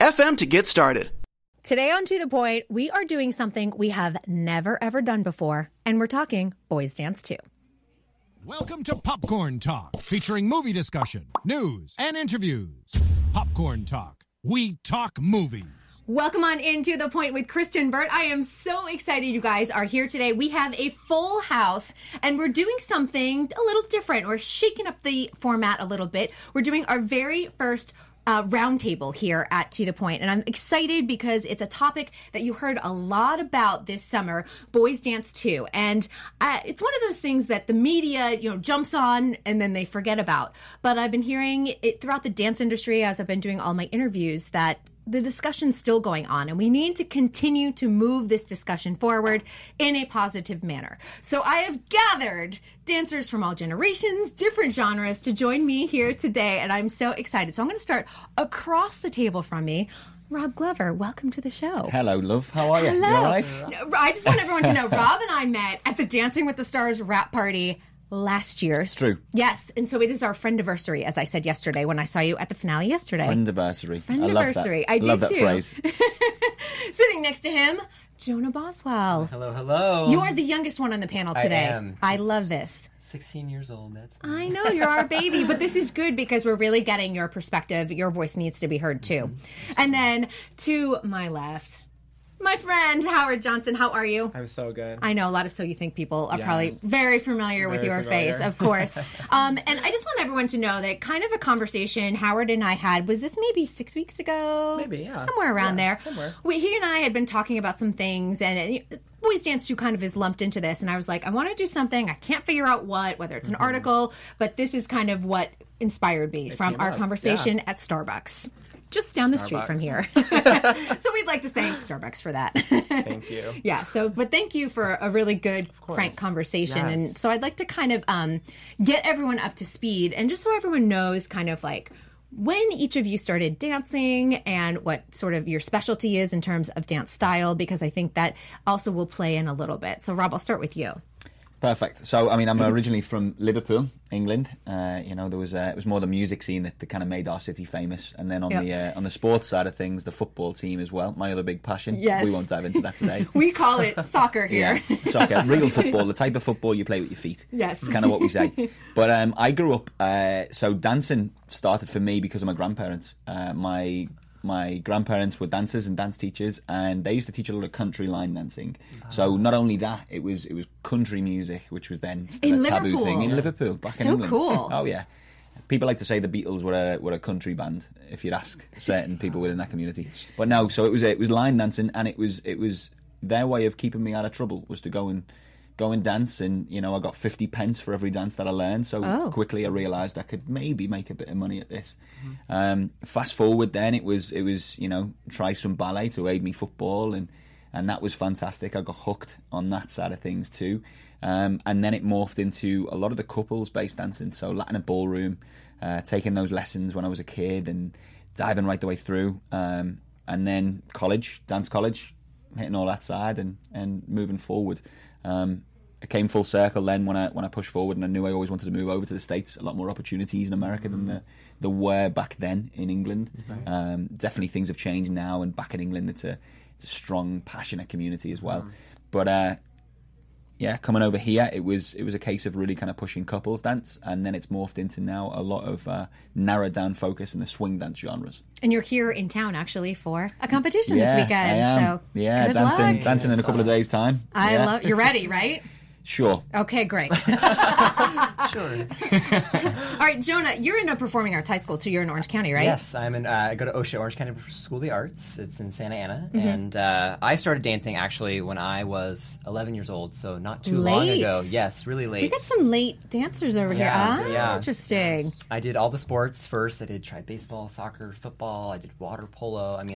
anchor.fm FM to get started. Today on To the Point, we are doing something we have never ever done before, and we're talking Boys Dance Too. Welcome to Popcorn Talk, featuring movie discussion, news, and interviews. Popcorn Talk, we talk movies. Welcome on into the point with Kristyn Burtt. I am so excited you guys are here today. We have a full house and we're doing something a little different. We're shaking up the format a little bit. We're doing our very first uh, roundtable here at To the Point, and I'm excited because it's a topic that you heard a lot about this summer, Boys Dance Too, and uh, it's one of those things that the media, you know, jumps on and then they forget about. But I've been hearing it throughout the dance industry as I've been doing all my interviews that the discussion's still going on, and we need to continue to move this discussion forward in a positive manner. So I have gathered dancers from all generations, different genres to join me here today, and I'm so excited. So I'm going to start across the table from me. Rob Glover, welcome to the show. Hello, love. How are you? Hello. You all right? I just want everyone to know Rob and I met at the Dancing with the Stars wrap party last year. It's true. Yes, and so it is our friendiversary, as I said yesterday when I saw you at the finale yesterday. Friendiversary. I love that. Friendiversary. I, do love that too. phrase. Sitting next to him, Jonah Boswell. Hello, hello. You are the youngest one on the panel I today. am. I love this. 16 years old. That's I know you're our baby, but this is good because we're really getting your perspective. Your voice needs to be heard too. Mm-hmm. And then to my left, my friend Howard Johnson. How are you? I'm so good. I know a lot of So You Think people are Yes. probably very familiar with your familiar. face, of course. um, and I just want everyone to know that kind of a conversation Howard and I had was this maybe six weeks ago? Maybe, yeah. Somewhere around Yeah, there. somewhere. We, he and I had been talking about some things, and it, Boys Dance Too kind of is lumped into this. And I was like, I want to do something. I can't figure out what, whether it's an Mm-hmm. article, but this is kind of what inspired me from our up, conversation yeah. at Starbucks. Just down the street from here. So we'd like to thank Starbucks for that. Thank you. Yeah. So, but thank you for a really good, frank conversation. Yes. And so, I'd like to kind of um, get everyone up to speed, and just so everyone knows, kind of like when each of you started dancing and what sort of your specialty is in terms of dance style, because I think that also will play in a little bit. So, Rob, I'll start with you. Perfect. So, I mean, I'm originally from Liverpool, England. Uh, you know, there was uh, it was more the music scene that, that kind of made our city famous, and then on Yep. the uh, on the sports side of things, the football team as well. My other big passion. Yes. We won't dive into that today. We call it soccer here. Yeah, soccer, real football, the type of football you play with your feet. Yes. It's kind of what we say. But um, I grew up, uh, so dancing started for me because of my grandparents. Uh, my my grandparents were dancers and dance teachers, and they used to teach a lot of country line dancing. So not only that, it was it was country music, which was then still In a taboo Liverpool. thing in Liverpool back in So England. cool. Oh yeah. People like to say the Beatles were a were a country band. If you'd ask certain people within that community, but no. So it was it was line dancing, and it was it was their way of keeping me out of trouble was to go and go and dance. And you know, I got fifty pence for every dance that I learned. So Oh. quickly, I realised I could maybe make a bit of money at this. Um, fast forward, then it was it was you know try some ballet to aid me football, and and that was fantastic. I got hooked on that side of things too. Um, and then it morphed into a lot of the couples based dancing, so Latin and ballroom, uh, taking those lessons when I was a kid and diving right the way through. Um, and then college, dance college, hitting all that side and, and moving forward. Um, it came full circle then when I when I pushed forward and I knew I always wanted to move over to the states. A lot more opportunities in America than there, there were back then in England. Um, definitely things have changed now, and back in England, it's a it's a strong, passionate community as well. But uh, yeah, coming over here, it was it was a case of really kind of pushing couples dance, and then it's morphed into now a lot of uh, narrowed down focus in the swing dance genres. And you're here in town actually for a competition yeah, this weekend. I am. So yeah, dancing luck. dancing in a couple of days' time. I Yeah. love. You're ready, right? Sure. Okay, great. Sure. All right, Jonah, you're in a performing arts high school too. You're in Orange County, right? Yes, I'm in. Uh, I go to OCSA, Orange County School of the Arts. It's in Santa Ana, Mm-hmm. and uh, I started dancing actually when I was 11 years old, so not too long ago. Yes, really late. We got some late dancers over Yeah, here. Ah, yeah. interesting. I did all the sports first. I did tried baseball, soccer, football. I did water polo. I mean,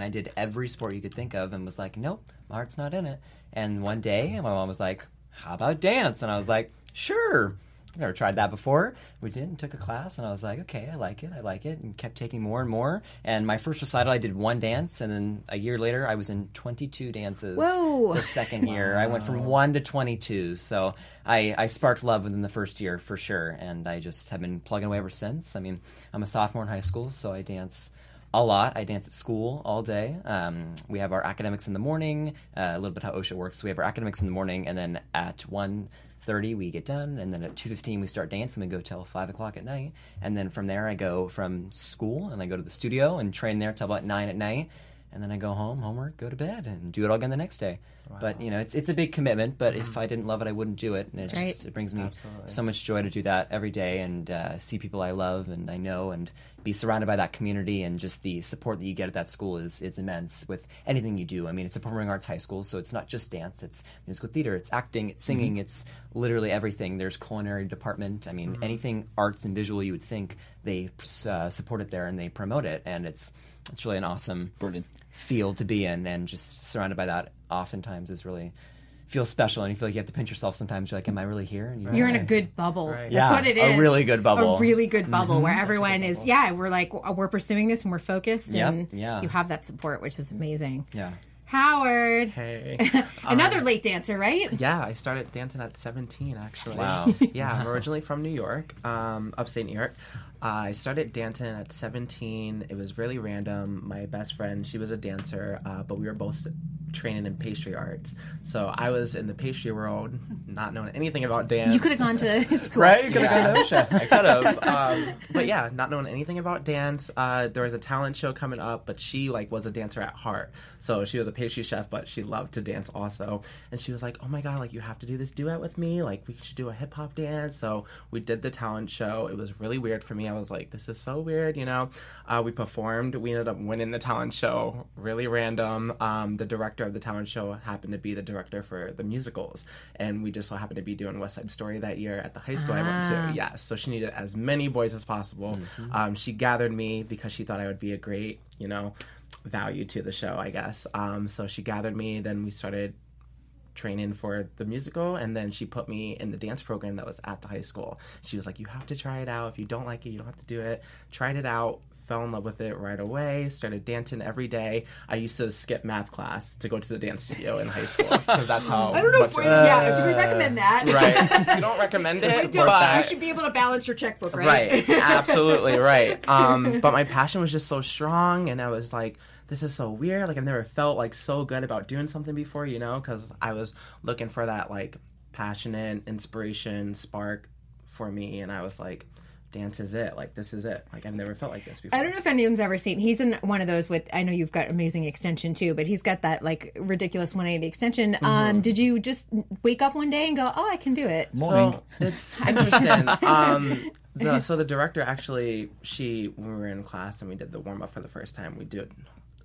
And I did every sport you could think of, and was like, nope, my heart's not in it. And one day, my mom was like, how about dance? And I was like, sure. I've never tried that before. We did and took a class, and I was like, okay, I like it, I like it, and kept taking more and more. And my first recital, I did one dance, and then a year later, I was in 22 dances. Whoa. The second year, I went from one to 22. So I, I sparked love within the first year for sure, and I just have been plugging away ever since. I mean, I'm a sophomore in high school, so I dance a lot. I dance at school all day. Um, we have our academics in the morning. Uh, a little bit how OCSA works. We have our academics in the morning, and then at one thirty we get done, and then at two fifteen we start dancing. We go till five o'clock at night, and then from there I go from school and I go to the studio and train there till about nine at night, and then I go home, homework, go to bed, and do it all again the next day. But you know, it's it's a big commitment. But if I didn't love it, I wouldn't do it. And it right. just it brings me so much joy to do that every day and uh, see people I love and I know and be surrounded by that community and just the support that you get at that school is is immense with anything you do. I mean, it's a performing arts high school, so it's not just dance. It's musical theater, it's acting, it's singing, it's literally everything. There's culinary department. I mean, anything arts and visual you would think they uh, support it there and they promote it, and it's it's really an awesome Brilliant. field to be in and just surrounded by that oftentimes is really feels special and you feel like you have to pinch yourself sometimes you're like am i really here and You're in a good bubble. That's Yeah, what it is a really good bubble. A really good bubble where everyone is. Yeah, we're like we're pursuing this and we're focused, Yep, and yeah. you have that support, which is amazing. yeah Howard, Hey. another late dancer, right? Yeah, I started dancing at 17, actually. Wow. yeah, I'm originally from New York, um, upstate New York. Uh, I started dancing at 17. It was really random. My best friend, she was a dancer, uh, but we were both training in pastry arts. So I was in the pastry world, not knowing anything about dance. You could have gone to school, Right? You could have gone to OCSA. I could have. Um, but yeah, not knowing anything about dance. Uh, there was a talent show coming up, but she like was a dancer at heart. So she was a pastry chef, but she loved to dance also. And she was like, "Oh my god, like you have to do this duet with me. Like we should do a hip hop dance." So we did the talent show. It was really weird for me. I was like, "This is so weird," you know. Uh, we performed. We ended up winning the talent show. Really random. Um, the director of the talent show happened to be the director for the musicals, and we just so happened to be doing West Side Story that year at the high school I went to. Yes, so she needed as many boys as possible. Um, she gathered me because she thought I would be a great, you know, value to the show. I guess. Um, so she gathered me. Then we started training for the musical and then she put me in the dance program that was at the high school. She was like you have to try it out. If you don't like it you don't have to do it. Tried it out fell in love with it right away started dancing every day. I used to skip math class to go to the dance studio in high school because that's how I don't know if we, yeah, do we recommend that? right. You don't recommend it Don't- but you should be able to balance your checkbook, right? Right, absolutely right. Um, but my passion was just so strong, and I was like, this is so weird. Like I've never felt like so good about doing something before, you know, because I was looking for that like passionate inspiration spark for me, and I was like, dance is it. Like this is it. Like I've never felt like this before. I don't know if anyone's ever seen. He's in one of those with. I know you've got amazing extension too, but he's got that like ridiculous 180 extension. Mm-hmm. Um, did you just wake up one day and go, "Oh, I can do it"? Morning. So it's interesting. um, the, so the director actually, she when we were in class and we did the warm up for the first time, we did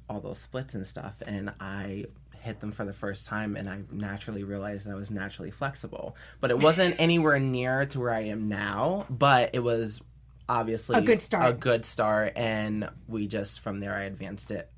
all those splits and stuff, and I hit them for the first time, and I naturally realized that I was naturally flexible. But it wasn't anywhere near to where I am now. But it was obviously A good start. A good start, and we just from there I advanced it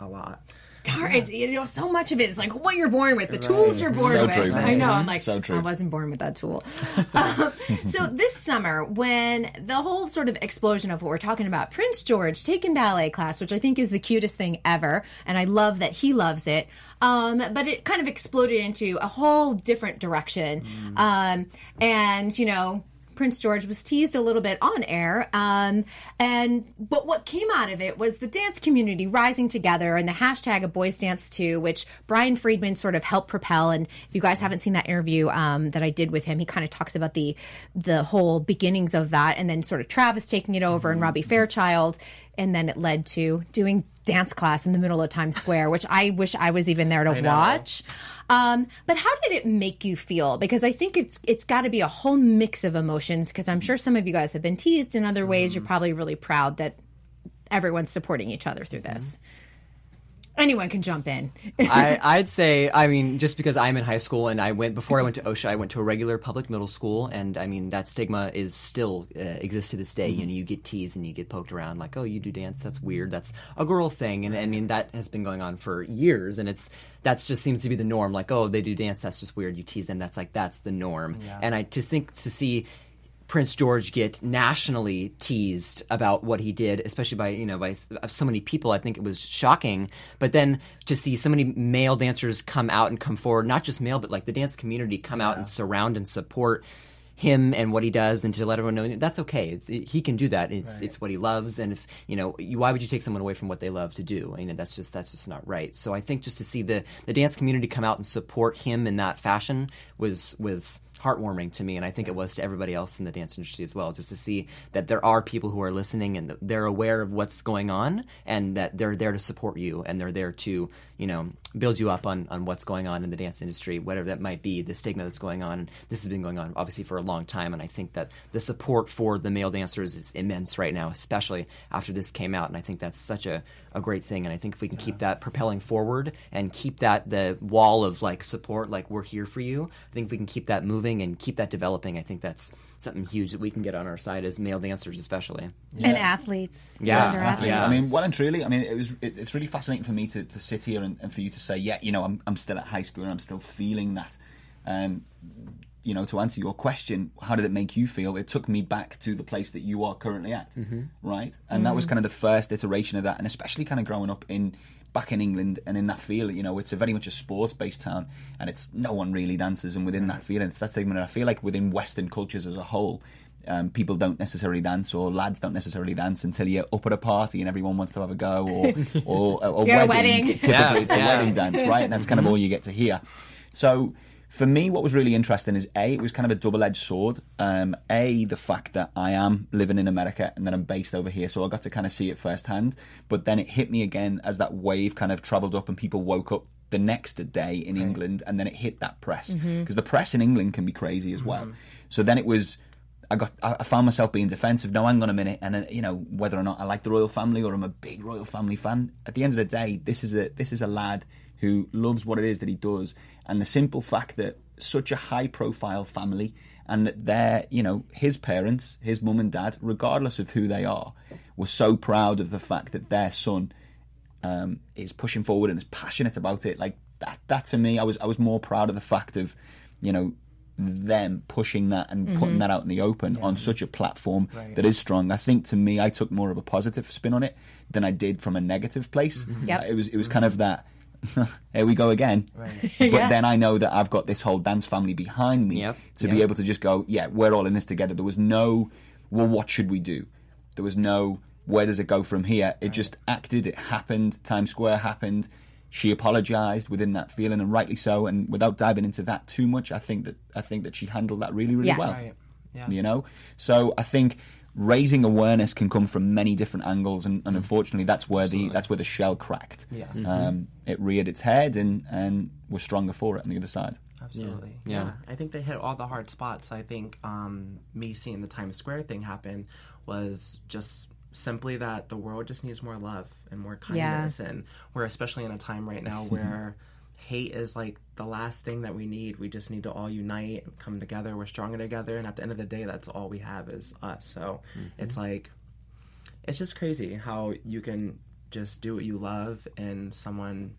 a lot. Darn it, you know, so much of it is like what you're born with, the tools you're born So with. true. I know. I'm like, So true. I wasn't born with that tool. Um, so this summer, when the whole sort of explosion of what we're talking about, Prince George taking ballet class, which I think is the cutest thing ever, and I love that he loves it. Um, but it kind of exploded into a whole different direction, um, and you know. Prince George was teased a little bit on air, um, and but what came out of it was the dance community rising together and the hashtag of Boys Dance Too, which Brian Friedman sort of helped propel. And if you guys haven't seen that interview um, that I did with him, he kind of talks about the the whole beginnings of that, and then sort of Travis taking it over and Robbie Fairchild, and then it led to doing dance class in the middle of Times Square, which I wish I was even there to watch. Um, but how did it make you feel? Because I think it's it's got to be a whole mix of emotions. Because I'm sure some of you guys have been teased in other ways. You're probably really proud that everyone's supporting each other through this. Anyone can jump in. I, I'd say, I mean, just because I'm in high school and I went before I went to OCSA, I went to a regular public middle school, and I mean that stigma is still uh, exists to this day. You know, you get teased and you get poked around like, oh, you do dance, that's weird, that's a girl thing, and I mean that has been going on for years, and it's that just seems to be the norm. Like, oh, they do dance, that's just weird. You tease them, that's like that's the norm. And I to think to see Prince George get nationally teased about what he did, especially by you know by uh, so many people. I think it was shocking. But then to see so many male dancers come out and come forward, not just male, but like the dance community come out and surround and support him and what he does, and to let everyone know that's okay. It's, it, he can do that. It's it's what he loves, and if you know, you, why would you take someone away from what they love to do? You know, that's just that's just not right. So I think just to see the the dance community come out and support him in that fashion was was heartwarming to me, and I think it was to everybody else in the dance industry as well. Just to see that there are people who are listening and they're aware of what's going on, and that they're there to support you, and they're there to you know build you up on on what's going on in the dance industry, whatever that might be. The stigma that's going on. This has been going on obviously for a long time, and I think that the support for the male dancers is immense right now, especially after this came out. And I think that's such a a great thing. And I think if we can keep that propelling forward and keep that the wall of like support, like we're here for you. I think if we can keep that moving and keep that developing, I think that's something huge that we can get on our side as male dancers, especially. And athletes. You Yeah, are athletes. yeah. I mean, well and truly, I mean, it was. It, it's really fascinating for me to, to sit here and, and for you to say, yeah, you know, I'm, I'm still at high school and I'm still feeling that. Um, you know, to answer your question, how did it make you feel? It took me back to the place that you are currently at, mm-hmm. right? And that was mm-hmm. kind of the first iteration of that, and especially kind of growing up in back in England and in that feel, you know, it's a very much a sports-based town, and it's no one really dances, and within that feeling, it's that thing. And I feel like within Western cultures as a whole, um, people don't necessarily dance, or lads don't necessarily dance until you're up at a party and everyone wants to have a go, or or, or wedding. wedding. Typically, Yeah, it's a yeah. wedding dance, right? And that's kind of mm-hmm. all you get to hear. So for me, what was really interesting is a it was kind of a double edged sword. Um, a the fact that I am living in America and that I'm based over here, so I got to kind of see it firsthand. But then it hit me again as that wave kind of travelled up and people woke up the next day in England, and then it hit that press because the press in England can be crazy as well. So then it was. I got. I I found myself being defensive. No, hang on a minute, and uh, you know whether or not I like the royal family or I'm a big royal family fan. At the end of the day, this is a this is a lad who loves what it is that he does, and the simple fact that such a high profile family and that they're you know his parents, his mum and dad, regardless of who they are, were so proud of the fact that their son um, is pushing forward and is passionate about it. Like that, that to me, I was I was more proud of the fact of, you know, them pushing that and putting that out in the open on such a platform that is strong. I think to me, I took more of a positive spin on it than I did from a negative place. Yep. Uh, It was it was kind of that. Here we go again. But Yeah. then I know that I've got this whole dance family behind me Yep, to be able to just go, yeah, we're all in this together. There was no, well, what should we do? There was no, where does it go from here? It just acted, it happened, Times Square happened. She apologized within that feeling, and rightly so. And without diving into that too much, I think that I think that she handled that really, really Yes. well. Right. Yeah. You know, so I think raising awareness can come from many different angles, and, and unfortunately, that's where the that's where the shell cracked. Yeah. Um, it reared its head, and and we're stronger for it on the other side. Absolutely. Yeah. Yeah. I think they hit all the hard spots. I think um, me seeing the Times Square thing happen was just simply that the world just needs more love and more kindness. And we're especially in a time right now where hate is like the last thing that we need. We just need to all unite, come together. We're stronger together, and at the end of the day, that's all we have is us. So mm-hmm. it's like it's just crazy how you can just do what you love and someone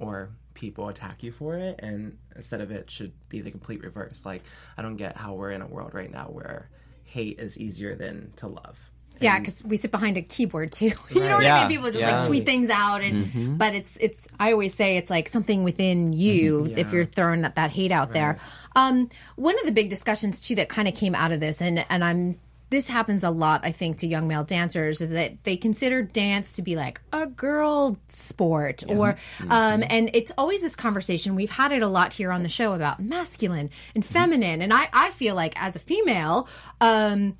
or people attack you for it and instead of it should be the complete reverse like i don't get how we're in a world right now where hate is easier than to love Yeah, because we sit behind a keyboard too. you know what I mean? People just yeah. like tweet things out, and but it's it's. I always say it's like something within you if you're throwing that, that hate out there. Um, one of the big discussions too that kind of came out of this, and and I'm this happens a lot, I think, to young male dancers is that they consider dance to be like a girl sport, or um, and it's always this conversation. We've had it a lot here on the show about masculine and feminine, and I I feel like as a female. Um,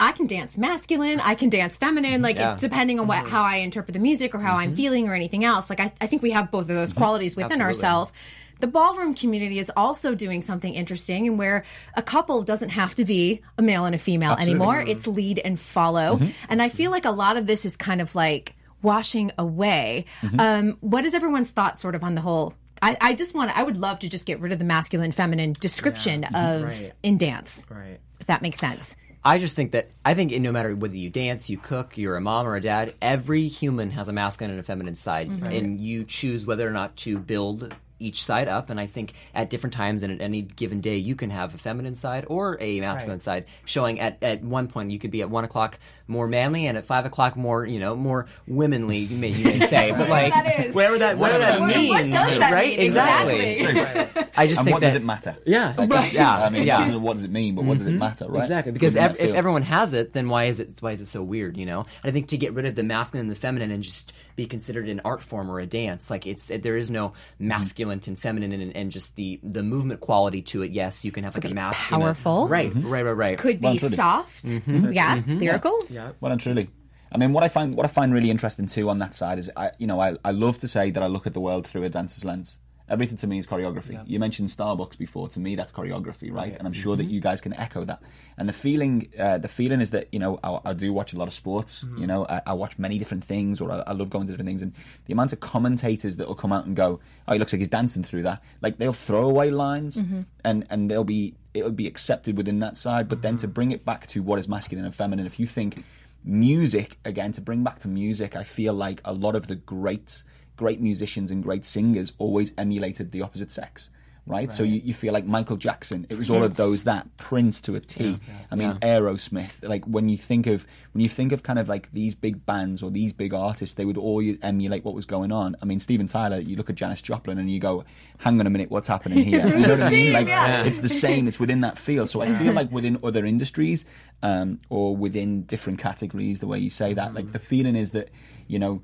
I can dance masculine, I can dance feminine, like Yeah. it, depending on what mm-hmm. how I interpret the music or how I'm mm-hmm. feeling or anything else. Like I, I think we have both of those qualities within ourselves. The ballroom community is also doing something interesting and where a couple doesn't have to be a male and a female anymore. It's lead and follow. Mm-hmm. And I feel like a lot of this is kind of like washing away. Um, what is everyone's thought sort of on the whole? I, I just want I would love to just get rid of the masculine feminine description of Right. in dance. right If that makes sense. I just think that I think no matter whether you dance, you cook, you're a mom or a dad, every human has a masculine and a feminine side, mm-hmm. and you choose whether or not to build each side up. And I think at different times and at any given day, you can have a feminine side or a masculine side. Showing at at one point, you could be at one o'clock more manly, and at five o'clock more you know more womanly. You may, you may say, but like that is. whatever that whatever that What- means, what does that right? mean? Exactly. Exactly. I just and think what that does it matter? Yeah, Like, right. yeah. Yeah, I mean, yeah. it what does it mean? But what does it mm-hmm. matter, right? Exactly, because ev- if everyone has it, then why is it why is it so weird? You know, and I think to get rid of the masculine and the feminine and just be considered an art form or a dance, like it's there is no mm-hmm. masculine and feminine and, and just the the movement quality to it. Yes, you can have like a masculine, powerful. right, mm-hmm. right, right, right. Could Well, be absolutely. soft. Yeah. Lyrical. Well and truly. I mean, what I find what I find really interesting too on that side is, I, you know, I, I love to say that I look at the world through a dancer's lens. Everything to me is choreography. You mentioned Starbucks before. To me, that's choreography, right? And I'm sure mm-hmm. that you guys can echo that. And the feeling, uh, the feeling is that you know, I, I do watch a lot of sports. Mm-hmm. You know, I, I watch many different things, or I, I love going to different things. And the amount of commentators that will come out and go, "Oh, he looks like he's dancing through that." Like they'll throw away lines, mm-hmm. and and they'll be it'll be accepted within that side. But then to mm-hmm. bring it back to what is masculine and feminine, if you think music again to bring back to music i feel like a lot of the great great musicians and great singers always emulated the opposite sex right, so you, you feel like michael jackson. It was all of those that prince to a t. I mean aerosmith like when you think of when you think of kind of like these big bands or these big artists they would all emulate what was going on. I mean steven tyler you look at janis joplin and you go hang on a minute what's happening here? You know what i mean? Like it's the same. It's within that field so i feel like within other industries um, or within different categories the way you say that like the feeling is that you know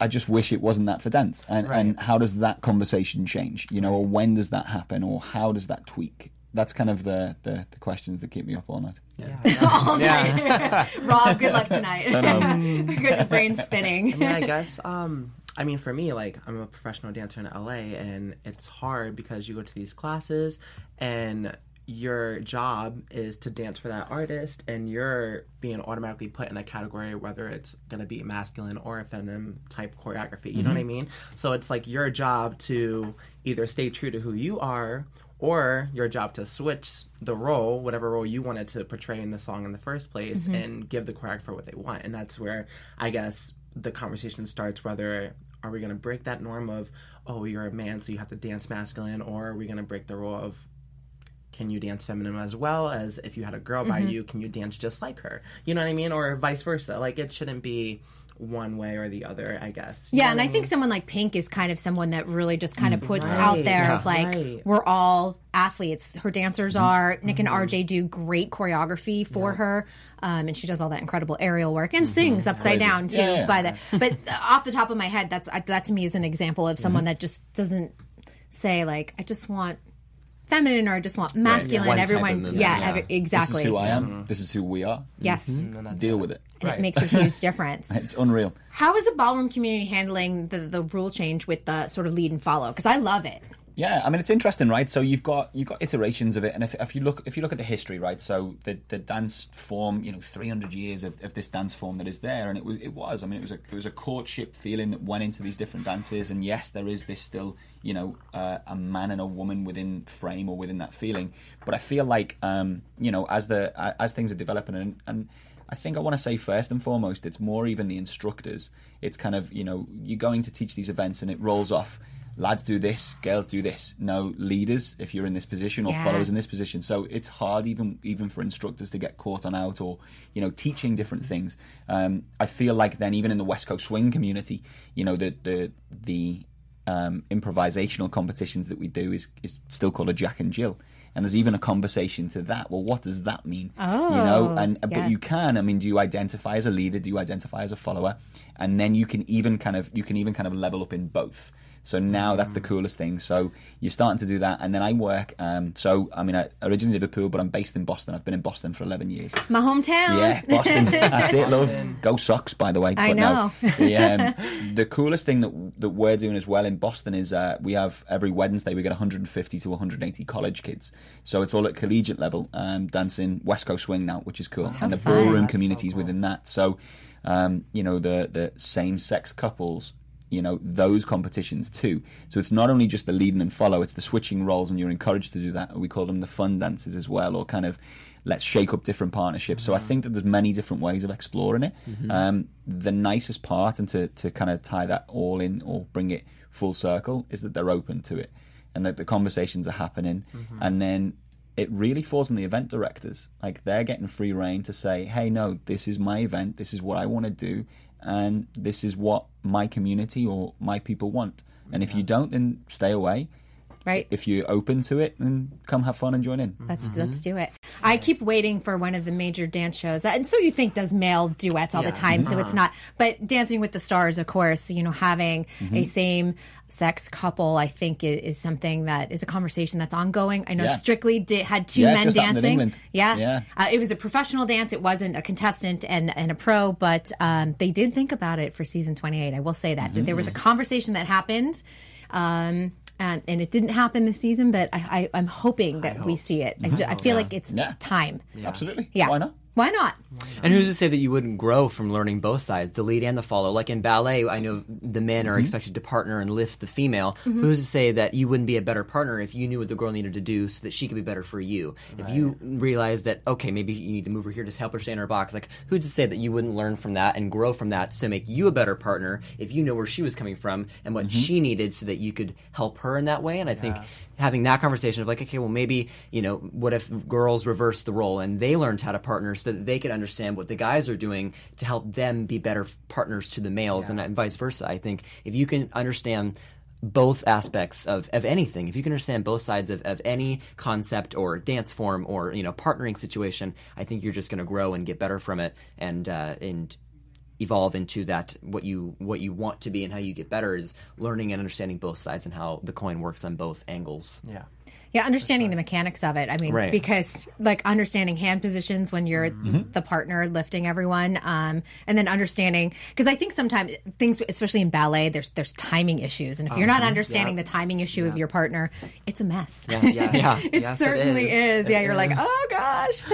I just wish it wasn't that for dance. And, and how does that conversation change? You know, or when does that happen, or how does that tweak? That's kind of the, the, the questions that keep me up all night. All night. Rob, good luck tonight. Your brain spinning. I mean, I guess. Um, I mean, for me, like I'm a professional dancer in LA, and it's hard because you go to these classes, and your job is to dance for that artist, and you're being automatically put in a category, whether it's gonna be masculine or a feminine type choreography. You know what I mm-hmm. mean? So it's like your job to either stay true to who you are. Or your job to switch the role, whatever role you wanted to portray in the song in the first place, mm-hmm. and give the choreographer what they want. And that's where I guess the conversation starts whether are we going to break that norm of oh you're a man so you have to dance masculine or are we going to break the rule of can you dance feminine as well as if you had a girl by mm-hmm. you can you dance just like her? You know what i mean? Or vice versa. Like it shouldn't be one way or the other i guess. You Yeah, and I think someone like Pink is kind of someone that really just kind of mm, puts Right, out there of like Right. we're all athletes. Her dancers mm-hmm. are Nick and mm-hmm. RJ do great choreography for her, um, and she does all that incredible aerial work and sings upside down too. Yeah, yeah. By the but uh, off the top of my head, that's uh, that to me is an example of someone that just doesn't say like I just want feminine or I just want masculine. One type of Everyone, movement, yeah, yeah. every- This exactly. is who I am. Mm-hmm. This is who we are. Yes, mm-hmm. Mm-hmm. Deal with it. and it makes a huge difference. It's unreal. How is the ballroom community handling the, the rule change with the sort of lead and follow? Because I love it. Yeah, I mean it's interesting, right? So you've got you've got iterations of it, and if, if you look if you look at the history, right? So the the dance form, you know, three hundred years of, of this dance form that is there, and it was it was. I mean, it was a it was a courtship feeling that went into these different dances, and yes, there is this still, you know, uh, a man and a woman within frame or within that feeling. But I feel like, um, you know, as the as things are developing, and, and I think I want to say first and foremost, it's more even the instructors. It's kind of you know you're going to teach these events, and it rolls off lads do this, girls do this. No leaders if you're in this position or Yeah. followers in this position. So it's hard even even for instructors to get caught on out or you know teaching different things. Um, I feel like then even in the West Coast swing community, you know the the the um, improvisational competitions that we do is is still called a Jack and Jill. And there's even a conversation to that. Well, what does that mean? Oh, you know, Oh, and yeah. but you can. I mean, do you identify as a leader? Do you identify as a follower? And then you can even kind of you can even kind of level up in both. So now that's Mm. the coolest thing. So you're starting to do that, and then I work. Um, so I mean, I originally Liverpool, but I'm based in Boston. I've been in Boston for 11 years. My hometown. Yeah, Boston. That's it, love. Go Sox, by the way. I But no, know. the, um, the coolest thing that that we're doing as well in Boston is uh, we have every Wednesday we get 150 to 180 college kids. So it's all at collegiate level, um, dancing West Coast swing now, which is cool, and the fun. ballroom That's so communities cool. within that. So, um, you know, the the same sex couples. You know those competitions too. So it's not only just the leading and follow; it's the switching roles, and you're encouraged to do that. We call them the fun dances as well, or kind of let's shake up different partnerships. So I think that there's many different ways of exploring it. Um, the nicest part, and to, to kind of tie that all in or bring it full circle, is that they're open to it and that the conversations are happening. And then it really falls on the event directors. Like they're getting free reign to say, hey, no, this is my event, this is what I want to do, and this is what my community or my people want. And if you don't, then stay away. Right. If you're open to it, then come have fun and join in. Let's Mm-hmm. let's do it. I keep waiting for one of the major dance shows, and so you think does male duets all the time, so it's not. But Dancing with the Stars, of course, you know, having Mm-hmm. a same sex couple, I think is, is something that is a conversation that's ongoing. I know Yeah. Strictly did, had two Yeah, men just happened in dancing. England. Yeah, Yeah. Uh, it was a professional dance. It wasn't a contestant and and a pro, but um, they did think about it for season twenty eight. I will say that that there was Mm-hmm. a conversation that happened. Um, and, and it didn't happen this season, but I, I, I'm hoping that we see it. I, ju- I oh, feel like it's. Yeah. time. Absolutely. Yeah. Why not? Why not? And who's to say that you wouldn't grow from learning both sides, the lead and the follow? Like in ballet, I know the men Mm-hmm. are expected to partner and lift the female. Who's to say that you wouldn't be a better partner if you knew what the girl needed to do so that she could be better for you? If you realize that, okay, maybe you need to move her here to help her stay in her box, like who's to say that you wouldn't learn from that and grow from that to make you a better partner if you know where she was coming from and what she needed so that you could help her in that way? And I think having that conversation of like, okay, well, maybe, you know, what if girls reverse the role and they learned how to partner so that they could understand what the guys are doing to help them be better partners to the males and, and vice versa. I think if you can understand both aspects of, of anything, if you can understand both sides of, of any concept or dance form or, you know, partnering situation, I think you're just going to grow and get better from it and, uh, and, evolve into that what you what you want to be and how you get better is learning and understanding both sides and how the coin works on both angles. Yeah. Yeah, understanding the mechanics of it. I mean, Right. because like understanding hand positions when you're Mm-hmm. the partner lifting everyone, um, and then understanding because I think sometimes things, especially in ballet, there's there's timing issues, and if you're not understanding the timing issue of your partner, it's a mess. Yeah. Yeah. Yeah. it Yes, it certainly is. is. Yeah, you're like, oh gosh.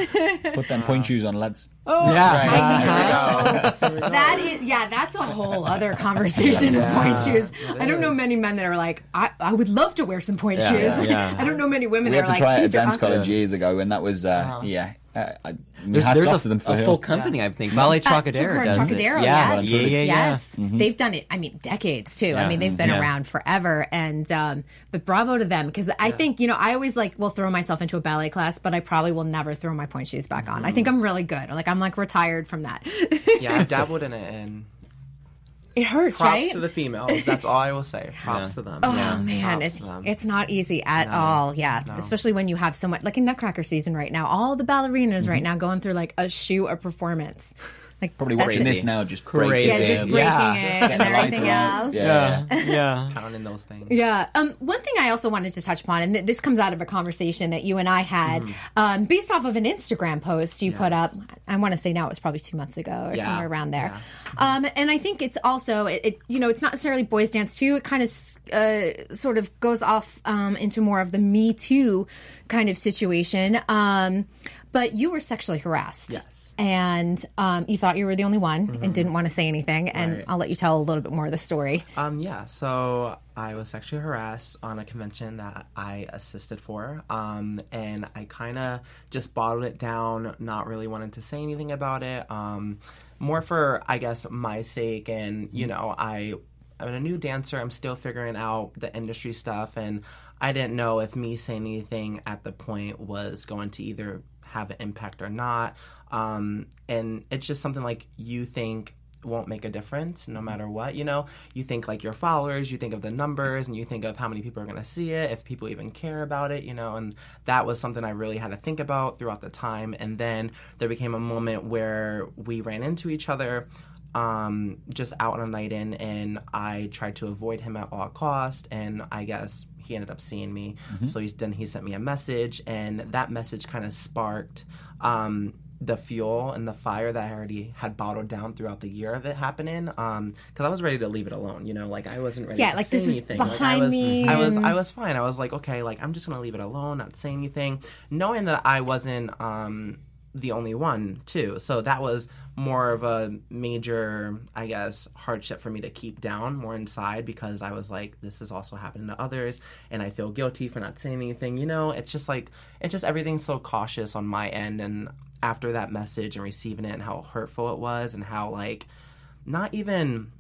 Put them pointe shoes on, lads. Oh, Yeah. That is, yeah, that's a whole other conversation of pointe shoes. I don't know many men that are like, I, I would love to wear some pointe Yeah, shoes. yeah, yeah. I don't know many women We that had are to like, try it at these are dance awesome. college years ago, and that was, uh, yeah. Uh, I, I mean, There's, hats there's off a, to them for a who- full company, I think. Ballet Trockadero Uh, does Trockadero, it. Yeah, yes. yeah, yeah, yeah. Yes. Mm-hmm. They've done it, I mean, decades too. I mean, they've been Yeah. around forever. And, um, but bravo to them because I think, you know, I always like will throw myself into a ballet class, but I probably will never throw my pointe shoes back on. I think I'm really good. Like, I'm like retired from that. Yeah, I've dabbled in it, and it hurts, props right? to the females. That's all I will say. Props to them. Oh man, Props it's it's not easy at all. Yeah, especially when you have so much like in Nutcracker season right now. All the ballerinas Mm-hmm. right now going through like a shoe a performance. Like Probably that's watching just- this now, just Crazy. break Yeah, just breaking Yeah. it Get and everything else. Yeah. yeah, yeah. Counting those things. Yeah. Um, one thing I also wanted to touch upon, and th- this comes out of a conversation that you and I had, um, based off of an Instagram post you put up. I want to say now it was probably two months ago or Yeah. somewhere around there. Um, and I think it's also, it, it, you know, it's not necessarily boys dance too. It kind of uh, sort of goes off um, into more of the Me Too kind of situation. Um, but you were sexually harassed. Yes. And um, you thought you were the only one and didn't want to say anything. And Right. I'll let you tell a little bit more of the story. Um, yeah, so I was sexually harassed on a convention that I assisted for. Um, and I kind of just bottled it down, not really wanting to say anything about it. Um, more for, I guess, my sake. And, you know, I, I'm a new dancer. I'm still figuring out the industry stuff. And I didn't know if me saying anything at the point was going to either have an impact or not. Um, and it's just something like you think won't make a difference no matter what you know? You think like your followers you think of the numbers and you think of how many people are going to see it if people even care about it you know? And that was something i really had to think about throughout the time. And then there became a moment where we ran into each other um, just out on a night in and i tried to avoid him at all cost and i guess he ended up seeing me. So he's then he sent me a message and that message kind of sparked um, the fuel and the fire that I already had bottled down throughout the year of it happening. Um, because I was ready to leave it alone. You know, like I wasn't ready. Yeah, to like, say this is anything. like, I behind was, me I was, I was fine. I was like, okay, like I'm just gonna leave it alone, not say anything, knowing that I wasn't um the only one too. So that was more of a major, I guess, hardship for me to keep down more inside because I was like, this is also happening to others, and I feel guilty for not saying anything. You know, it's just like it's just everything's so cautious on my end, and after that message and receiving it and how hurtful it was and how like not even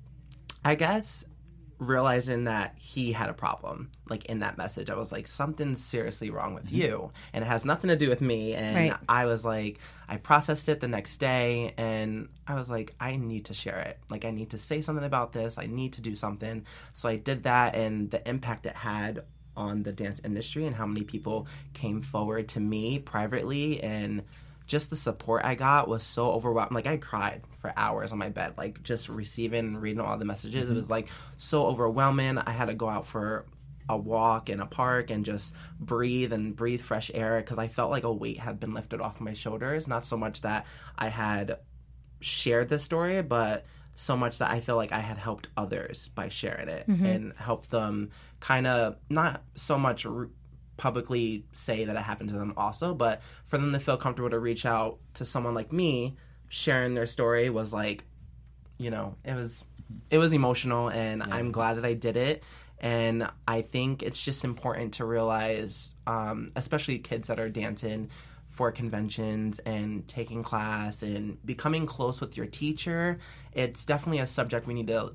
I guess realizing that he had a problem like in that message. I was like something's seriously wrong with mm-hmm. you and it has nothing to do with me. And Right. i was like i processed it the next day and i was like i need to share it. Like i need to say something about this. I need to do something. So i did that and the impact it had on the dance industry and how many people came forward to me privately and just the support I got was so overwhelming. Like I cried for hours on my bed, like just receiving and reading all the messages. It mm-hmm. was like so overwhelming. I had to go out for a walk in a park and just breathe and breathe fresh air because I felt like a weight had been lifted off my shoulders. Not so much that I had shared the story, but so much that I feel like I had helped others by sharing it mm-hmm. and helped them kind of not so much r publicly say that it happened to them also, but for them to feel comfortable to reach out to someone like me, sharing their story was like, you know, it was it was emotional and I'm glad that I did it. And I think it's just important to realize, um, especially kids that are dancing for conventions and taking class and becoming close with your teacher, it's definitely a subject we need to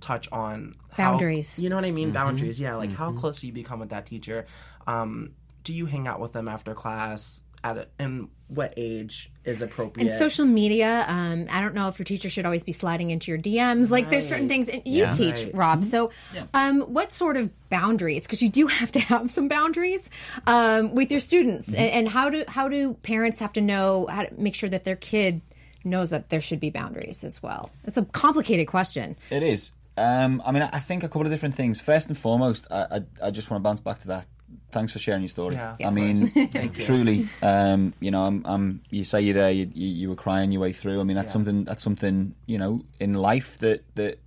touch on how- Boundaries. you know what I mean? Boundaries. Yeah, like how close do you become with that teacher? Um, do you hang out with them after class? At a, and what age is appropriate? And social media, um, I don't know if your teacher should always be sliding into your DMs. Like, there's certain things and you teach, Right. Rob. So, um, what sort of boundaries? Because you do have to have some boundaries um, with your students, and, and how do how do parents have to know how to make sure that their kid knows that there should be boundaries as well? It's a complicated question. It is. Um, I mean, I I think a couple of different things. First and foremost, I, I, I just want to bounce back to that. Thanks for sharing your story. Yeah. I mean, truly, um, you know, I'm, I'm, you say you're there, you, you, you were crying your way through. I mean, that's something, that's something, you know, in life that, that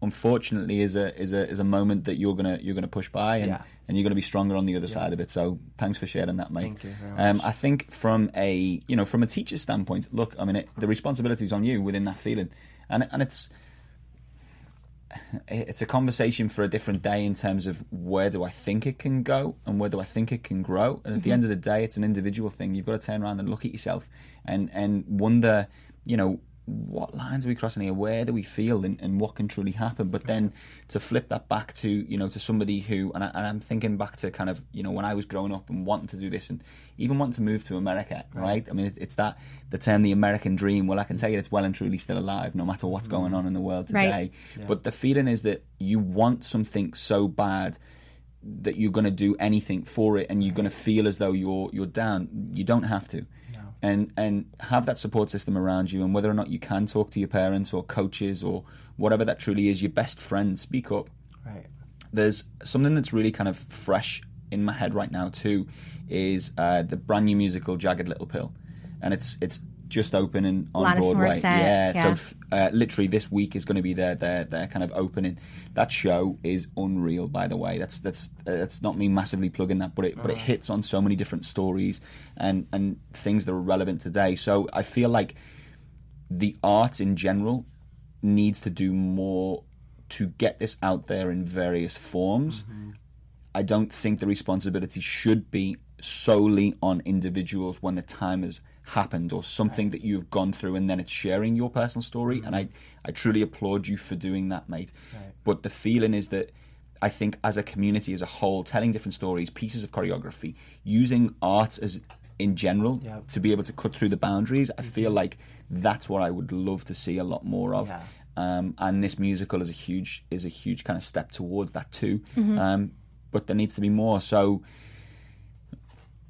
unfortunately is a, is a, is a moment that you're gonna, you're gonna push by and, Yeah. and you're gonna be stronger on the other side of it. So thanks for sharing that, mate. Thank you very Um, I think from a, you know, from a teacher's standpoint, look, I mean, it, the responsibility is on you within that feeling, and and it's it's a conversation for a different day in terms of where do I think it can go and where do I think it can grow. And at the end mm-hmm. of the day, it's an individual thing. You've got to turn around and look at yourself and and wonder, you know, what lines are we crossing here? Where do we feel and, and what can truly happen? But then to flip that back to you know to somebody who and, I, and I'm thinking back to kind of you know when I was growing up and wanting to do this and even wanting to move to America, right? I mean, it's that the term the American dream. Well, I can tell you it's well and truly still alive, no matter what's going mm. on in the world Right. today. But the feeling is that you want something so bad that you're going to do anything for it, and you're going to feel as though you're you're down. You don't have to. And and have that support system around you and whether or not you can talk to your parents or coaches or whatever that truly is your best friend speak up Right. there's something that's really kind of fresh in my head right now too is uh, the brand new musical Jagged Little Pill and it's it's just opening on Alanis Broadway. Morissette, yeah, yeah. so uh, literally this week is going to be their, their their kind of opening. That show is unreal by the way. That's that's uh, that's not me massively plugging that but it but it hits on so many different stories and and things that are relevant today. So I feel like the art in general needs to do more to get this out there in various forms. I don't think the responsibility should be solely on individuals when the time has happened or something that you've gone through and then it's sharing your personal story and I, I truly applaud you for doing that mate but the feeling is that I think as a community as a whole telling different stories pieces of choreography using art as in general Yep. to be able to cut through the boundaries I feel like that's what I would love to see a lot more of Yeah. um, and this musical is a huge is a huge kind of step towards that too. Um, but there needs to be more. So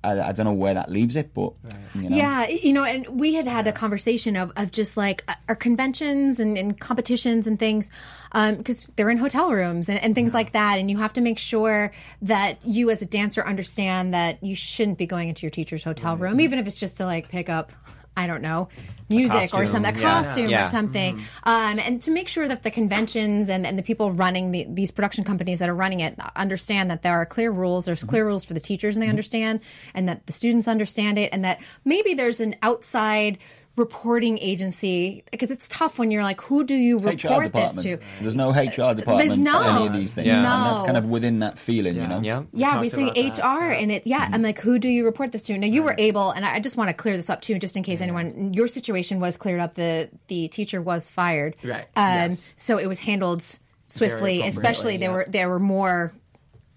I, I don't know where that leaves it, but you know, Yeah, you know, and we had had a conversation of, of just like uh, our conventions and, and competitions and things, because they're in hotel rooms and, and things like that. And you have to make sure that you, as a dancer, understand that you shouldn't be going into your teacher's hotel room, even if it's just to like pick up. I don't know, music or some yeah. costume Yeah. or something, mm-hmm. um, and to make sure that the conventions and, and the people running the, these production companies that are running it understand that there are clear rules. There's mm-hmm. clear rules for the teachers, and they mm-hmm. understand, and that the students understand it, and that maybe there's an outside reporting agency because it's tough when you're like, who do you HR report this to? There's no HR department There's no. for any of these things, Yeah. and that's kind of within that feeling, you know. Yeah. Yeah, we're saying HR, that, and it. Yeah, I'm like, who do you report this to? Now you were able, and I I just want to clear this up too, just in case anyone. Your situation was cleared up. The the teacher was fired. Right, Um, yes. So it was handled swiftly. Especially there yeah. were there were more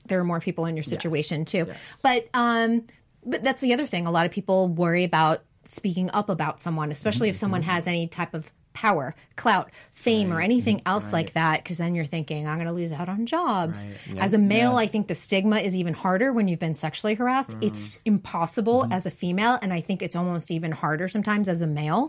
there were more people in your situation too. But um, but that's the other thing. A lot of people worry about speaking up about someone, especially if someone has any type of power, clout, fame, or anything else like that. Because then you're thinking, I'm going to lose out on jobs. As a male, I think the stigma is even harder when you've been sexually harassed. It's impossible as a female, and I think it's almost even harder sometimes as a male.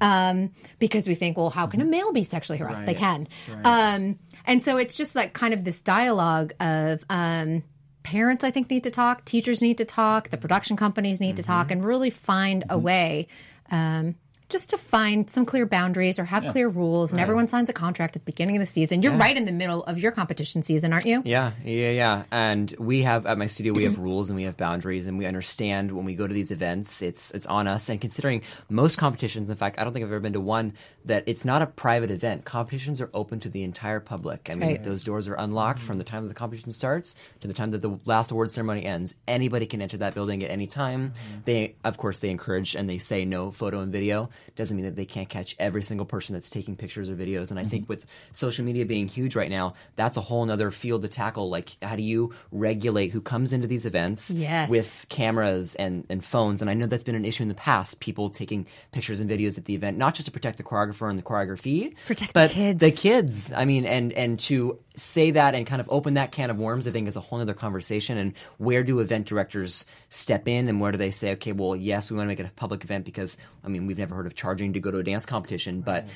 Um, because we think, well, how can a male be sexually harassed? They can. Um, and so it's just like kind of this dialogue of um, parents, I think, need to talk, teachers need to talk, the production companies need to talk, and really find a way. Um, just to find some clear boundaries or have clear rules, and everyone signs a contract at the beginning of the season. You're right in the middle of your competition season, aren't you? Yeah, yeah, yeah. And we have at my studio we have rules and we have boundaries and we understand when we go to these events it's it's on us and considering most competitions in fact I don't think I've ever been to one that it's not a private event. Competitions are open to the entire public. I mean right. those doors are unlocked from the time that the competition starts to the time that the last award ceremony ends. Anybody can enter that building at any time. Mm-hmm. They of course they encourage and they say no photo and video. Doesn't mean that they can't catch every single person that's taking pictures or videos. And I think mm-hmm. with social media being huge right now, that's a whole nother field to tackle. Like how do you regulate who comes into these events Yes. with cameras and, and phones? And I know that's been an issue in the past, people taking pictures and videos at the event, not just to protect the choreographer and the choreography, Protect the but kids. the kids. I mean, and and to say that and kind of open that can of worms, I think is a whole other conversation. And where do event directors step in, and where do they say, okay, well, yes, we want to make it a public event because I mean, we've never heard of charging to go to a dance competition, but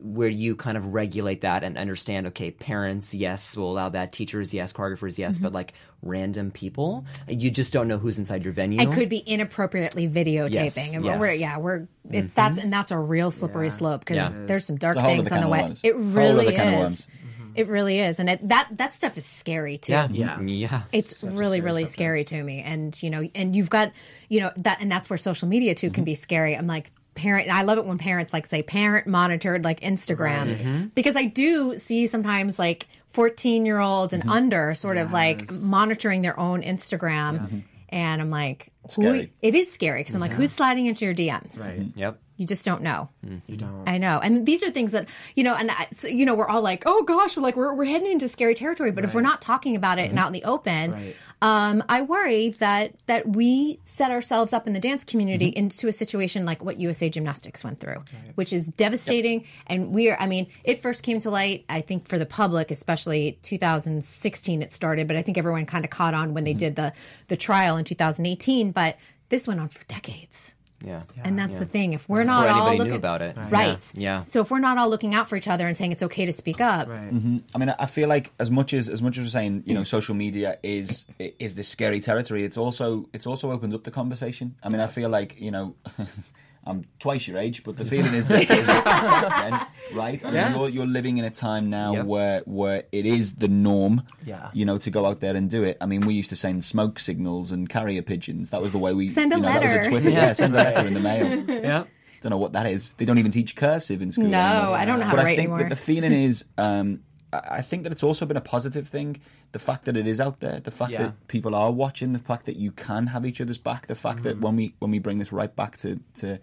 where you kind of regulate that and understand, okay, parents, yes, we'll allow that, teachers, yes, choreographers, yes, Mm-hmm. but like random people, you just don't know who's inside your venue. and could be inappropriately videotaping. Yes, and yes. we're yeah, we're it, that's and that's a real slippery slope because Yeah. there's some dark It's a whole things on the can way. It really other can of is. Worms. It really is, and it, that that stuff is scary too. yeah, Yeah. Mm, yeah. It's really, really scary to me. And, you know, and you've got, you know, that, and that's where social media too can be scary. I'm like, parent, I love it when parents like say parent monitored like Instagram because I do see sometimes like 14 year olds and under sort of like monitoring their own Instagram. And I'm like, who, it is scary because I'm like, who's sliding into your DMs? Right. Yep. You just don't know. Mm-hmm. You don't. I know, and these are things that you know, and I, so, you know, we're all like, "Oh gosh, we're like we're we're heading into scary territory." But if we're not talking about it mm-hmm. and out in the open, Right. um, I worry that that we set ourselves up in the dance community mm-hmm. into a situation like what USA Gymnastics went through, which is devastating. And we are, I mean, it first came to light, I think, for the public, especially 2016. It started, but I think everyone kind of caught on when they did the the trial in 2018. But this went on for decades Yeah. And that's Yeah. the thing. If we're not all looking about it. right? Yeah. So if we're not all looking out for each other and saying it's okay to speak up, hmm I mean, I feel like as much as as much as we're saying, you know, social media is is this scary territory. It's also it's also opened up the conversation. I mean, I feel like you know. I'm twice your age, but the feeling is that, is that then, right? I mean, Yeah. you're, you're living in a time now Yep. where where it is the norm, Yeah. you know, to go out there and do it. I mean, we used to send smoke signals and carrier pigeons. That was the way we Send a you know, That was letter. a Twitter, yeah, send a letter in the mail. Yeah. Don't know what that is. They don't even teach cursive in school. No, anymore. I don't know how but to I write think anymore. that the feeling is, um, I I think that it's also been a positive thing. The fact that it is out there, the fact Yeah. that people are watching, the fact that you can have each other's back, the fact that when we when we bring this right back to to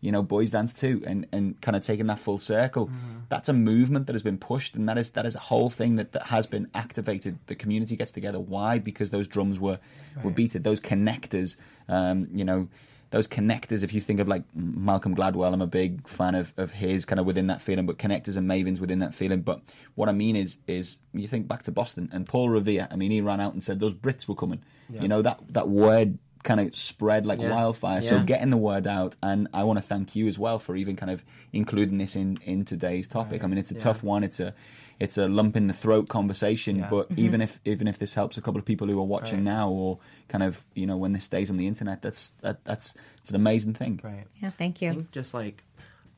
you know boys dance too, and and kind of taking that full circle, that's a movement that has been pushed, and that is that is a whole thing that, that has been activated. The community gets together. Why? Because those drums were were beaten. Those connectors, um, you know those connectors, if you think of like Malcolm Gladwell, I'm a big fan of, of his kind of within that feeling, but connectors and mavens within that feeling. But what I mean is, is you think back to Boston and Paul Revere. I mean, he ran out and said those Brits were coming. You know that that word kind of spread like Yeah. wildfire. So getting the word out, and I want to thank you as well for even kind of including this in in today's topic. I mean, it's a tough one. It's a it's a lump in the throat conversation, Yeah. but even if even if this helps a couple of people who are watching Right. now, or kind of you know when this stays on the internet, that's that that's it's an amazing thing. Right. yeah, thank I you. think just like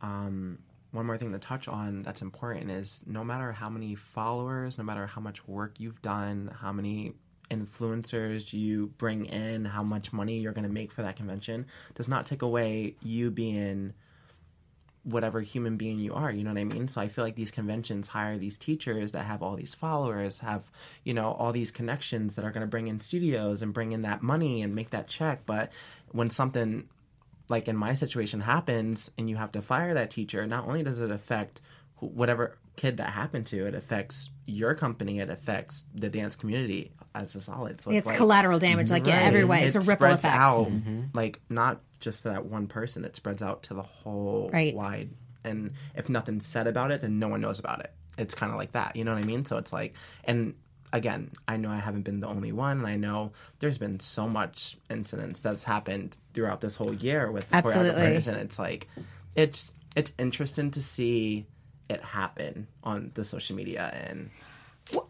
um, one more thing to touch on that's important is no matter how many followers, no matter how much work you've done, how many influencers you bring in, how much money you're going to make for that convention, does not take away you being whatever human being you are you know what i mean? So i feel like these conventions hire these teachers that have all these followers have you know all these connections that are going to bring in studios and bring in that money and make that check. But when something like in my situation happens and you have to fire that teacher not only does it affect whatever kid that happened to it affects your company it affects the dance community as a solid so It's like, collateral damage, like yeah, every way. It's It a ripple spreads effect. out, mm-hmm. like not just that one person. It spreads out to the whole Right. wide. And if nothing's said about it, then no one knows about it. It's kind of like that. You know what I mean? So it's like, and again, I know I haven't been the only one, and I know there's been so much incidents that's happened throughout this whole year with the Absolutely. choreographers, and it's like, it's it's interesting to see it happen on the social media and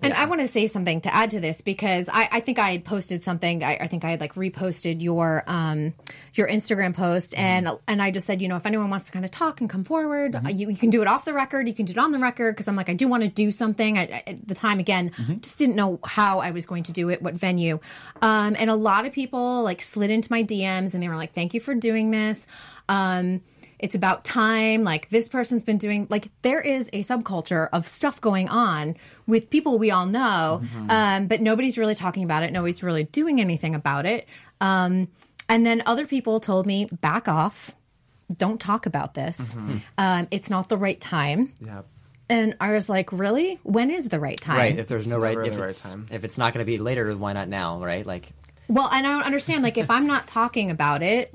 And I want to say something to add to this because I, I think I had posted something. I, I think I had like reposted your um, your Instagram post, and and I just said, you know, if anyone wants to kind of talk and come forward, uh, you, you can do it off the record. You can do it on the record because I'm like, I do want to do something. I, at the time, again, just didn't know how I was going to do it, what venue, um, and a lot of people like slid into my DMs and they were like, thank you for doing this. Um, it's about time. Like this person's been doing, like there is a subculture of stuff going on with people we all know, um, but nobody's really talking about it. Nobody's really doing anything about it. Um, and then other people told me, back off. Don't talk about this. Um, it's not the right time. yeah. And I was like, really? When is the right time? Right. If there's no right, never if right it's time. if it's not going to be later, why not now? Right. Like Well, and I don't understand. Like, if I'm not talking about it,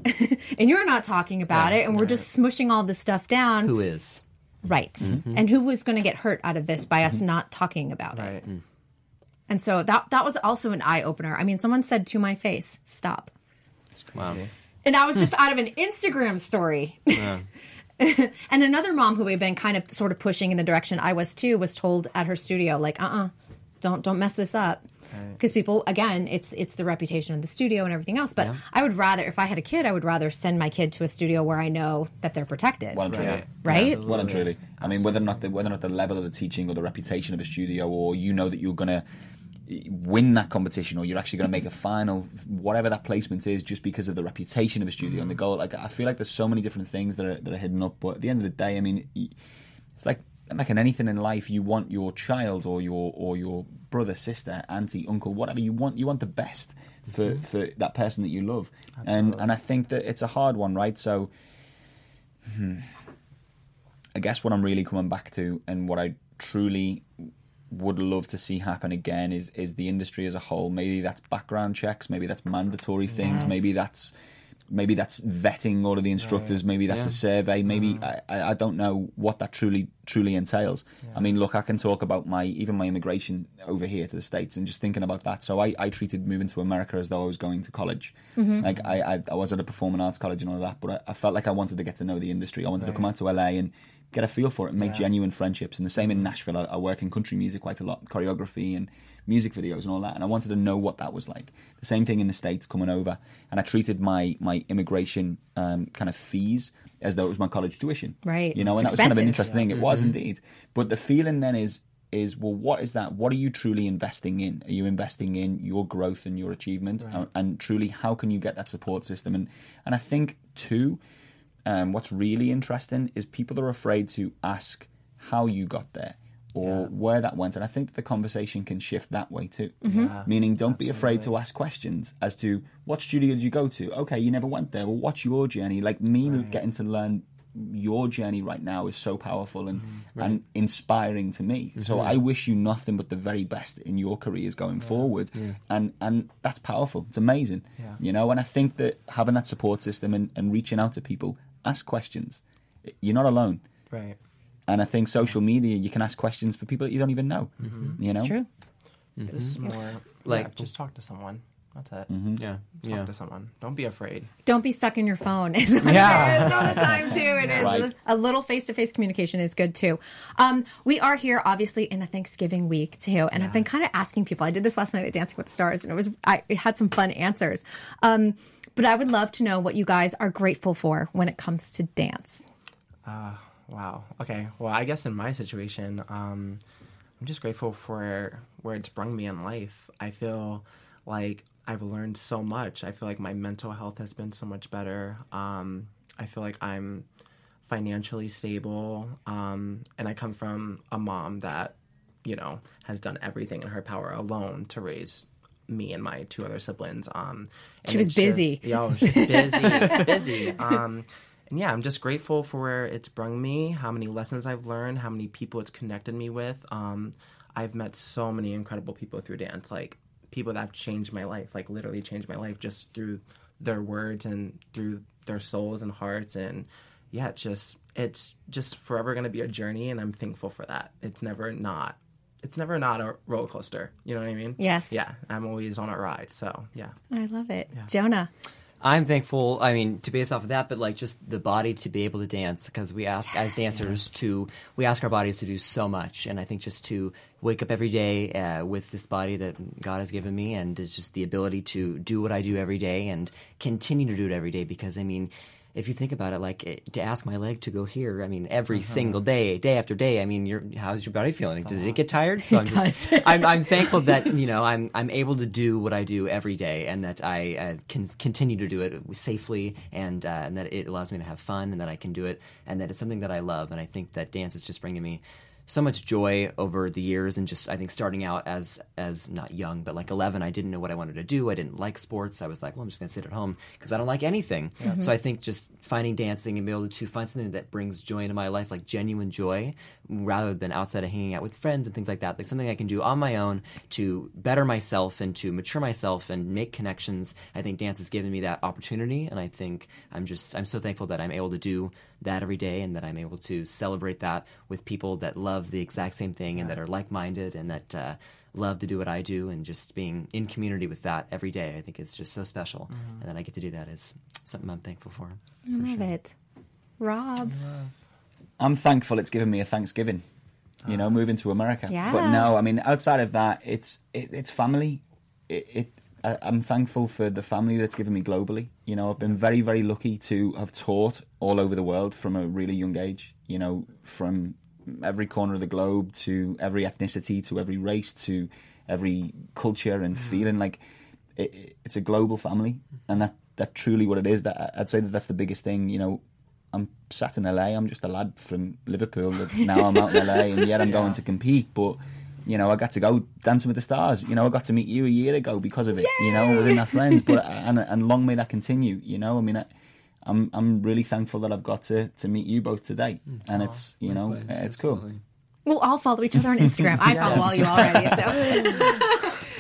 and you're not talking about it, and we're just smushing all this stuff down, who is? right? And who was going to get hurt out of this by us not talking about it? Right. And so that that was also an eye opener. I mean, someone said to my face, "Stop," Wow. and I was just out of an Instagram story. Yeah. and another mom who had been kind of sort of pushing in the direction I was too was told at her studio, like, "Uh, uh don't don't mess this up." Because people, again, it's it's the reputation of the studio and everything else. But I would rather, if I had a kid, I would rather send my kid to a studio where I know that they're protected. Well and truly. Right. Right? Well and truly. I mean, whether or not the, whether or not the level of the teaching or the reputation of a studio, or you know that you're going to win that competition, or you're actually going to make a final, whatever that placement is, just because of the reputation of a studio and the mm. goal. Like, I feel like there's so many different things that are that are hidden up. But at the end of the day, I mean, it's like like in anything in life, you want your child or your or your brother, sister, auntie, uncle, whatever you want. You want the best for mm-hmm. for that person that you love, and and I think that it's a hard one, right? So. Hmm, I guess what I'm really coming back to, and what I truly would love to see happen again, is is the industry as a whole. Maybe that's background checks, maybe that's mandatory things, maybe that's maybe that's vetting all of the instructors, maybe that's a survey, maybe mm-hmm. I, I I don't know what that truly truly entails. I mean, look, I can talk about my even my immigration over here to the states and just thinking about that. So I, I treated moving to America as though I was going to college. Mm-hmm. Like I, I I was at a performing arts college and all that, but I, I felt like I wanted to get to know the industry. I wanted to come out to LA and get a feel for it and make genuine friendships. And the same in mm-hmm. Nashville. I, I work in country music quite a lot, choreography and music videos and all that. And I wanted to know what that was like. The same thing in the States coming over. And I treated my, my immigration um, kind of fees as though it was my college tuition. Right. You know, It's and that was kind of an expensive. interesting thing. It was indeed. But the feeling then is, is well, what is that? What are you truly investing in? Are you investing in your growth and your achievement? And, and truly, how can you get that support system? And and I think too, um, what's really interesting is people are afraid to ask how you got there or where that went. And I think the conversation can shift that way too. Mm-hmm. Meaning, don't be afraid to ask questions as to what studio did you go to? Okay, you never went there. Well, what's your journey? Like me getting to learn your journey right now is so powerful and mm-hmm. and inspiring to me. So I wish you nothing but the very best in your careers going forward. And and that's powerful. It's amazing. You know, and I think that having that support system and, and reaching out to people, ask questions. You're not alone. Right. And I think social media, you can ask questions for people that you don't even know. You know, It's true. This is more Like- like just talk to someone. That's it. Yeah, Talk yeah. to someone. Don't be afraid. Don't be stuck in your phone. It's yeah. Yeah. all the time too. It is Right. a little face-to-face communication is good too. Um, we are here obviously in a Thanksgiving week too, and I've been kind of asking people. I did this last night at Dancing with the Stars, and it was I it had some fun answers. Um, but I would love to know what you guys are grateful for when it comes to dance. Wow. Okay. Well, I guess in my situation, um, I'm just grateful for where it's brung me in life. I feel like I've learned so much. I feel like my mental health has been so much better. Um, I feel like I'm financially stable. Um, and I come from a mom that, you know, has done everything in her power alone to raise me and my two other siblings. Um, and She was it's just- busy. Yo, she's busy, busy. Um, and yeah, I'm just grateful for where it's brought me, how many lessons I've learned, how many people it's connected me with. Um, I've met so many incredible people through dance, like people that have changed my life, like literally changed my life just through their words and through their souls and hearts. And yeah, it's just it's just forever going to be a journey, and I'm thankful for that. It's never not. It's never not a roller coaster. You know what I mean? Yes. Yeah, I'm always on a ride. So yeah. I love it, Jonah. I'm thankful. I mean, to base off of that, but like just the body to be able to dance because we ask as dancers to we ask our bodies to do so much, and I think just to wake up every day uh, with this body that God has given me, and it's just the ability to do what I do every day and continue to do it every day. Because I mean. If you think about it, like it, to ask my leg to go here, I mean, every single day, day after day. I mean, you're, how's your body feeling? Does it get tired? So I'm just, I'm, I'm thankful that you know I'm I'm able to do what I do every day, and that I uh, can continue to do it safely, and uh, and that it allows me to have fun, and that I can do it, and that it's something that I love, and I think that dance is just bringing me so much joy over the years and just I think starting out as as not young but like 11 I didn't know what I wanted to do. I didn't like sports. I was like well I'm just going to sit at home because I don't like anything. So I think just finding dancing and be able to find something that brings joy into my life like genuine joy rather than outside of hanging out with friends and things like that. Like something I can do on my own to better myself and to mature myself and make connections I think dance has given me that opportunity. And I think I'm just I'm so thankful that I'm able to do that every day and that I'm able to celebrate that with people that love the exact same thing and that are like minded and that uh, love to do what I do. And just being in community with that every day I think is just so special. And that I get to do that is something I'm thankful for. I love it, Rob. I'm thankful it's given me a Thanksgiving. You know, ah. moving to America. Yeah. But no, I mean, outside of that, it's it, it's family. It, it I, I'm thankful for the family that's given me globally. You know, I've been mm. very very lucky to have taught all over the world from a really young age. You know, from every corner of the globe to every ethnicity to every race to every culture and mm. feeling like it, it- it's a global family, and that that truly what it is. That I'd say that that's the biggest thing. You know, I'm sat in LA. I'm just a lad from Liverpool. That now I'm out in LA, and yet I'm going to compete. But you know, I got to go dancing with the stars. You know, I got to meet you a year ago because of it. You know, within our friends. But and and long may that continue. You know, I mean. I, I'm I'm really thankful that I've got to, to meet you both today, and it's you know it's cool. We'll all follow each other on Instagram. I follow all you already. So.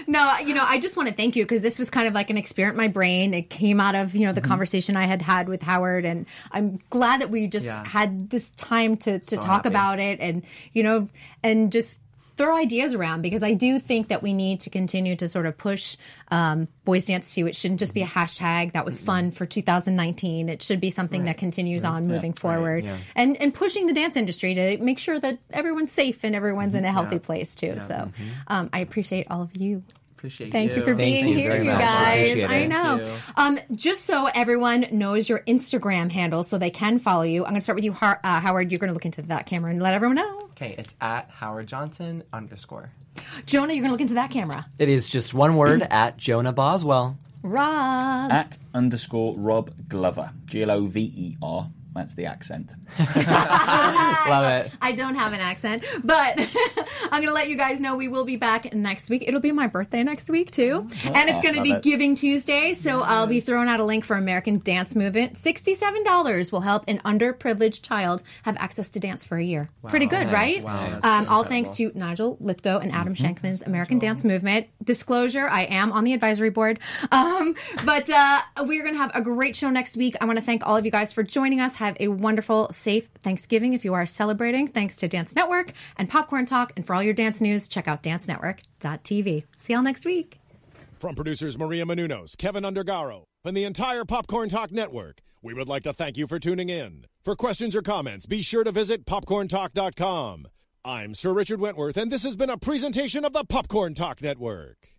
No, you know, I just want to thank you because this was kind of like an experiment in my brain. It came out of, you know, the Mm-hmm. conversation I had had with Howard. And I'm glad that we just Yeah. had this time to, to So talk happy. about it and, you know, and just throw ideas around because I do think that we need to continue to sort of push um, Boys Dance too. It shouldn't just be a hashtag that was fun for 2019. It should be something that continues on moving forward and, and pushing the dance industry to make sure that everyone's safe and everyone's in a healthy place too. So um, I appreciate all of you. Appreciate Thank you, you for being you here, you guys. Appreciate I know. Um, just so everyone knows your Instagram handle, so they can follow you. I'm going to start with you, Har- uh, Howard. You're going to look into that camera and let everyone know. Okay, it's at Howard Johnson underscore. Jonah, you're going to look into that camera. It is just one word at Jonah Boswell. Rob. At underscore Rob Glover. G L O V E R. That's the accent. Love it. I don't have an accent, but I'm going to let you guys know we will be back next week. It'll be my birthday next week, too. and it's going to be it. Giving Tuesday. So I'll be throwing out a link for American Dance Movement. $67 will help an underprivileged child have access to dance for a year. Pretty good, right? Wow, um, all thanks to Nigel Lythgoe and Adam Shankman's American Dance Movement. Disclosure, I am on the advisory board. Um, but uh, we're going to have a great show next week. I want to thank all of you guys for joining us. Have a wonderful, safe Thanksgiving if you are celebrating. Thanks to Dance Network and Popcorn Talk. And for all your dance news, check out dancenetwork.tv. See y'all next week. From producers Maria Menounos, Keven Undergaro, and the entire Popcorn Talk Network, we would like to thank you for tuning in. For questions or comments, be sure to visit popcorntalk.com. I'm Sir Richard Wentworth, and this has been a presentation of the Popcorn Talk Network.